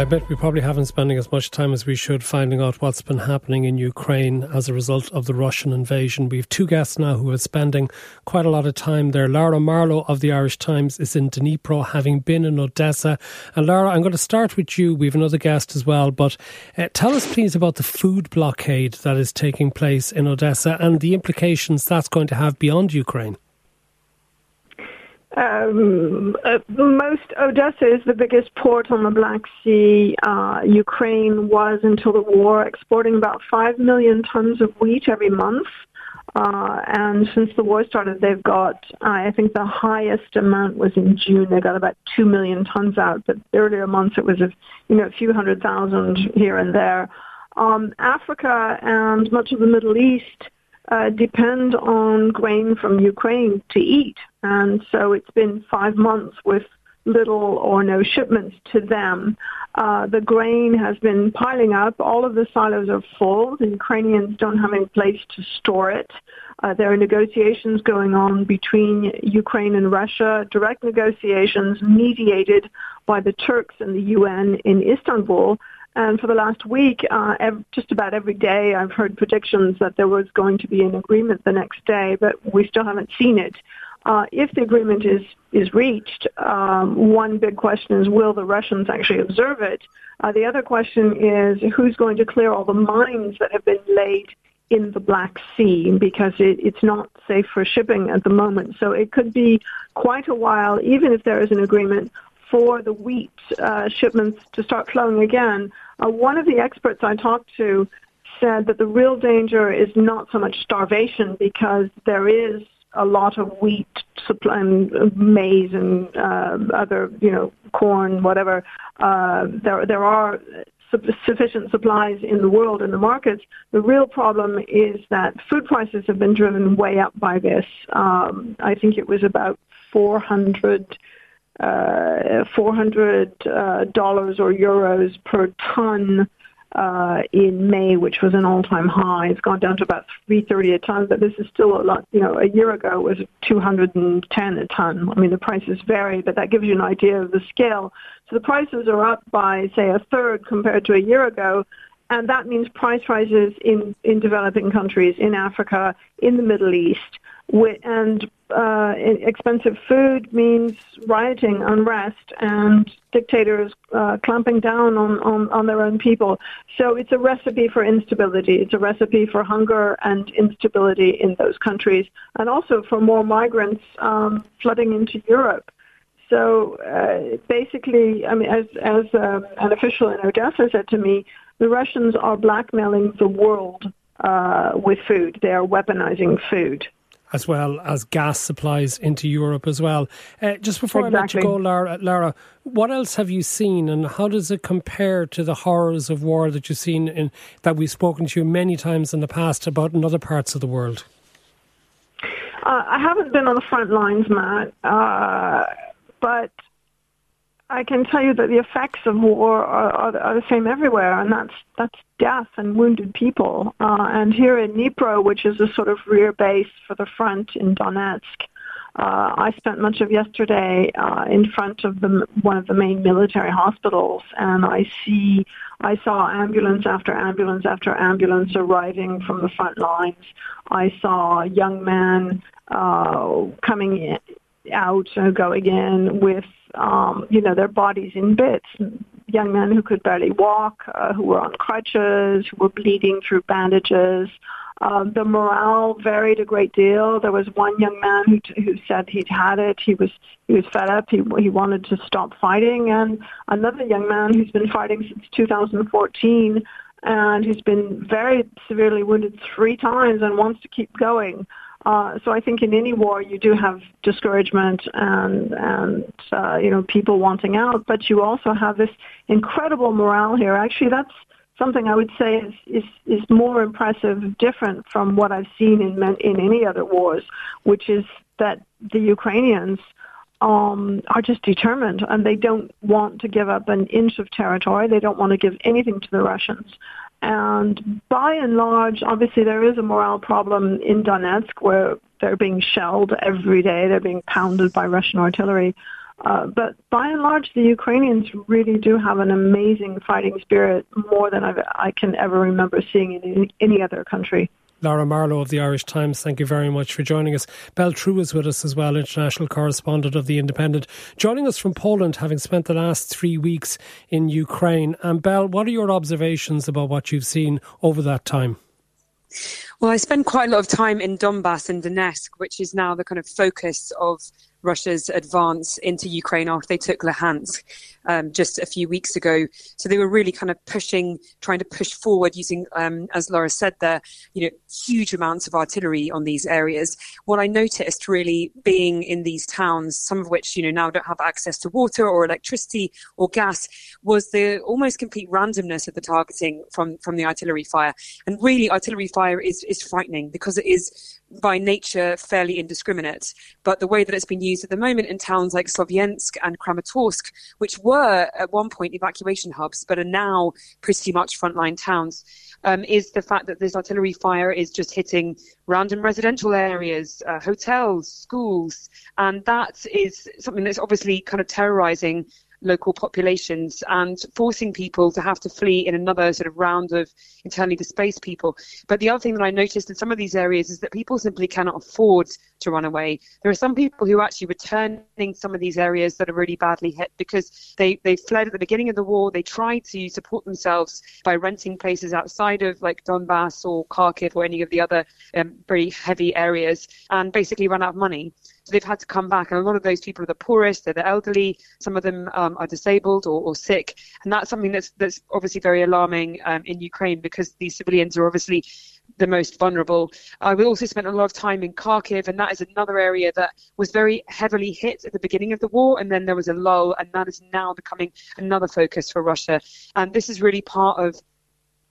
I bet we probably haven't spending as much time as we should finding out what's been happening in Ukraine as a result of the Russian invasion. We have two guests now who are spending quite a lot of time there. Lara Marlowe of the Irish Times is in Dnipro, having been in Odessa. And Laura, I'm going to start with you. We have another guest as well, but uh, tell us please about the food blockade that is taking place in Odessa and the implications that's going to have beyond Ukraine. Um, uh, most Odessa is the biggest port on the Black Sea. Uh, Ukraine was until the war exporting about five million tons of wheat every month. Uh, and since the war started, they've got, I think the highest amount was in June. They got about 2 million tons out, but earlier months it was a, you know, a few hundred thousand here and there. Um, Africa and much of the Middle East uh, depend on grain from Ukraine to eat. And so it's been five months with little or no shipments to them. Uh, the grain has been piling up. All of the silos are full. The Ukrainians don't have any place to store it. Uh, there are negotiations going on between Ukraine and Russia, direct negotiations mediated by the Turks and the UN in Istanbul. And for the last week, uh, ev- just about every day, I've heard predictions that there was going to be an agreement the next day, but we still haven't seen it. Uh, if the agreement is is reached, um, one big question is will the Russians actually observe it? Uh, the other question is who's going to clear all the mines that have been laid in the Black Sea because it, it's not safe for shipping at the moment. So it could be quite a while, even if there is an agreement, for the wheat uh, shipments to start flowing again. Uh, one of the experts I talked to said that the real danger is not so much starvation because there is a lot of wheat supply and maize and uh, other, you know, corn, whatever. Uh, there, there are sufficient supplies in the world in the markets. The real problem is that food prices have been driven way up by this. Um, I think it was about 400 uh, $400 uh, or euros per ton uh, in May, which was an all-time high. It's gone down to about 330 a ton, but this is still a lot. You know, a year ago it was 210 a ton. I mean, the prices vary, but that gives you an idea of the scale. So the prices are up by, say, a third compared to a year ago, and that means price rises in in developing countries, in Africa, in the Middle East and uh, expensive food means rioting, unrest, and dictators uh, clamping down on, on, on their own people. So it's a recipe for instability. It's a recipe for hunger and instability in those countries, and also for more migrants um, flooding into Europe. So uh, basically, I mean, as, as uh, an official in Odessa said to me, the Russians are blackmailing the world uh, with food. They are weaponizing food as well as gas supplies into Europe as well. Uh, just before exactly. I let you go, Lara, Lara, what else have you seen, and how does it compare to the horrors of war that you've seen in that we've spoken to you many times in the past about in other parts of the world? Uh, I haven't been on the front lines, Matt, uh, but I can tell you that the effects of war are, are, are, the same everywhere, and that's that's death and wounded people. Uh, and here in Dnipro, which is a sort of rear base for the front in Donetsk, uh, I spent much of yesterday uh, in front of the, one of the main military hospitals, and I see I saw ambulance after ambulance after ambulance arriving from the front lines. I saw a young man uh, coming in, out uh, going in with um, you know their bodies in bits. Young men who could barely walk, uh, who were on crutches, who were bleeding through bandages. Um, the morale varied a great deal. There was one young man who, t- who said he'd had it. He was he was fed up. He he wanted to stop fighting, and another young man who's been fighting since 2014 and who's been very severely wounded three times and wants to keep going. Uh, so I think in any war you do have discouragement and and uh, you know people wanting out, but you also have this incredible morale here. Actually, that's something I would say is is, is more impressive, different from what I've seen in in any other wars, which is that the Ukrainians um, are just determined and they don't want to give up an inch of territory. They don't want to give anything to the Russians. And by and large, obviously there is a morale problem in Donetsk where they're being shelled every day. They're being pounded by Russian artillery. Uh, but by and large, the Ukrainians really do have an amazing fighting spirit, more than I've, i can ever remember seeing in any, any other country. Lara Marlowe of the Irish Times, thank you very much for joining us. Bel Trew is with us as well, international correspondent of The Independent, joining us from Poland, having spent the last three weeks in Ukraine. And Bel, what are your observations about what you've seen over that time? Well, I spent quite a lot of time in Donbass and Donetsk, which is now the kind of focus of Russia's advance into Ukraine after they took Luhansk um, just a few weeks ago. So they were really kind of pushing, trying to push forward using, um, as Laura said there, you know, huge amounts of artillery on these areas. What I noticed really being in these towns, some of which, you know, now don't have access to water or electricity or gas, was the almost complete randomness of the targeting from, from the artillery fire. And really, artillery fire is, is frightening because it is by nature fairly indiscriminate. But the way that it's been used at the moment in towns like Sloviansk and Kramatorsk, which were at one point evacuation hubs, but are now pretty much frontline towns, um, is the fact that this artillery fire is just hitting random residential areas, uh, hotels, schools, and that is something that's obviously kind of terrorizing local populations and forcing people to have to flee in another sort of round of internally displaced people. But the other thing that I noticed in some of these areas is that people simply cannot afford to run away. There are some people who are actually returning some of these areas that are really badly hit because they, they fled at the beginning of the war. They tried to support themselves by renting places outside of like Donbass or Kharkiv or any of the other um, very heavy areas and basically run out of money. So they've had to come back. And a lot of those people are the poorest, they're the elderly, some of them um, are disabled or, or, sick. And that's something that's, that's obviously very alarming um, in Ukraine because these civilians are obviously the most vulnerable. Uh, also spent a lot of time in Kharkiv, and that is another area that was very heavily hit at the beginning of the war, and then there was a lull, and that is now becoming another focus for Russia. And this is really part of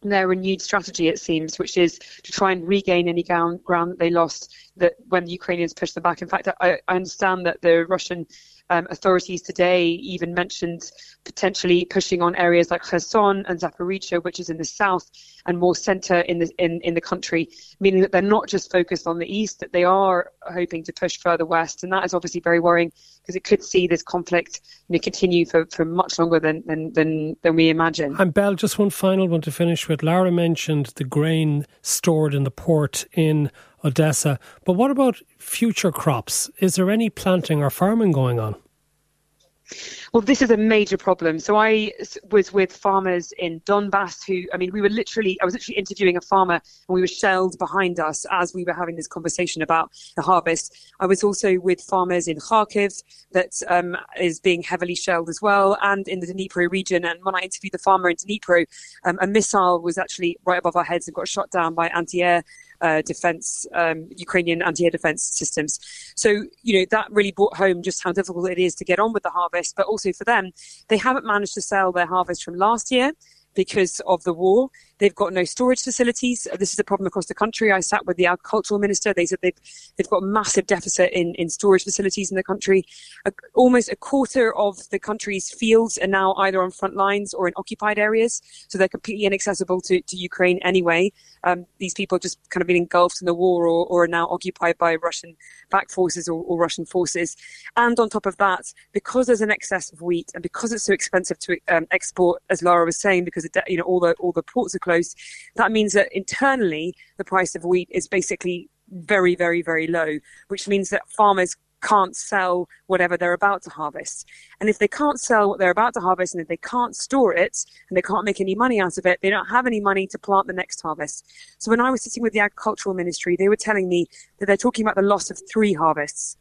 their renewed strategy, it seems, which is to try and regain any ground, ground that they lost that when the Ukrainians pushed them back. In fact, I, I understand that the Russian um, authorities today even mentioned potentially pushing on areas like Kherson and Zaporizhia, which is in the south and more centre in the in, in the country, meaning that they're not just focused on the east, that they are hoping to push further west, and that is obviously very worrying because it could see this conflict you know, continue for, for much longer than, than than than we imagine. And Bel, just one final one to finish with. Lara mentioned the grain stored in the port in Odessa. But what about future crops? Is there any planting or farming going on? Well, this is a major problem. So I was with farmers in Donbass who, I mean, we were literally, I was literally interviewing a farmer and we were shelled behind us as we were having this conversation about the harvest. I was also with farmers in Kharkiv that um, is being heavily shelled as well and in the Dnipro region. And when I interviewed the farmer in Dnipro, um, a missile was actually right above our heads and got shot down by anti-air uh, defense, um, Ukrainian anti-air defense systems. So, you know, that really brought home just how difficult it is to get on with the harvest, but also for them, they haven't managed to sell their harvest from last year because of the war. They've got no storage facilities. This is a problem across the country. I sat with the agricultural minister. They said they've, they've got a massive deficit in, in storage facilities in the country. A, almost a quarter of the country's fields are now either on front lines or in occupied areas. So they're completely inaccessible to, to Ukraine anyway. Um, these people just kind of been engulfed in the war or, or are now occupied by Russian backed forces or, or Russian forces. And on top of that, because there's an excess of wheat and because it's so expensive to um, export, as Laura was saying, because it, you know all the all the ports are closed, that means that internally the price of wheat is basically very, very, very low, which means that farmers can't sell whatever they're about to harvest. And if they can't sell what they're about to harvest and if they can't store it and they can't make any money out of it, they don't have any money to plant the next harvest. So when I was sitting with the agricultural ministry, they were telling me that they're talking about the loss of three harvests.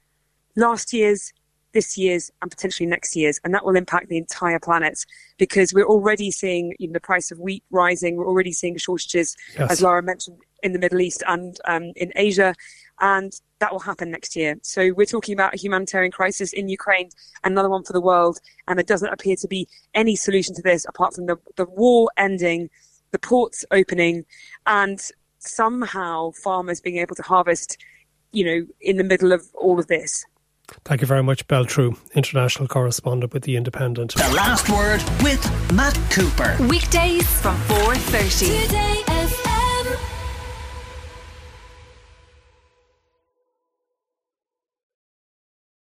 Last year's, this year's and potentially next year's, and that will impact the entire planet because we're already seeing you know, the price of wheat rising. We're already seeing shortages, yes. as Laura mentioned, in the Middle East and um, in Asia, and that will happen next year. So we're talking about a humanitarian crisis in Ukraine, another one for the world, and there doesn't appear to be any solution to this apart from the, the war ending, the ports opening, and somehow farmers being able to harvest, you know, in the middle of all of this. Thank you very much, Bel Trew, international correspondent with The Independent. The Last Word with Matt Cooper. Weekdays from 4.30. Today